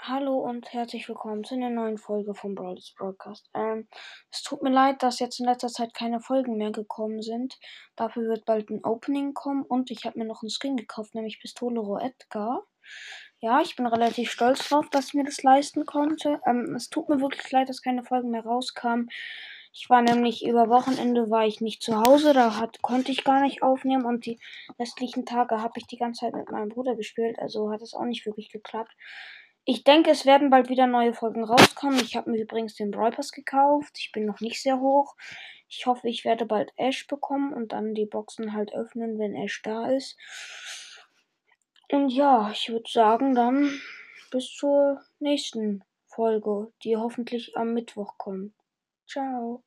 Hallo und herzlich willkommen zu einer neuen Folge vom Brawl's Broadcast. Ähm, es tut mir leid, dass jetzt in letzter Zeit keine Folgen mehr gekommen sind. Dafür wird bald ein Opening kommen und ich habe mir noch einen Skin gekauft, nämlich Pistole Edgar. Ja, ich bin relativ stolz drauf, dass ich mir das leisten konnte. Ähm, es tut mir wirklich leid, dass keine Folgen mehr rauskamen. Ich war nämlich über Wochenende war ich nicht zu Hause, da hat, konnte ich gar nicht aufnehmen und die restlichen Tage habe ich die ganze Zeit mit meinem Bruder gespielt, also hat es auch nicht wirklich geklappt. Ich denke, es werden bald wieder neue Folgen rauskommen. Ich habe mir übrigens den Brawl gekauft. Ich bin noch nicht sehr hoch. Ich hoffe, ich werde bald Ash bekommen und dann die Boxen halt öffnen, wenn Ash da ist. Und ja, ich würde sagen, dann bis zur nächsten Folge, die hoffentlich am Mittwoch kommt. Ciao.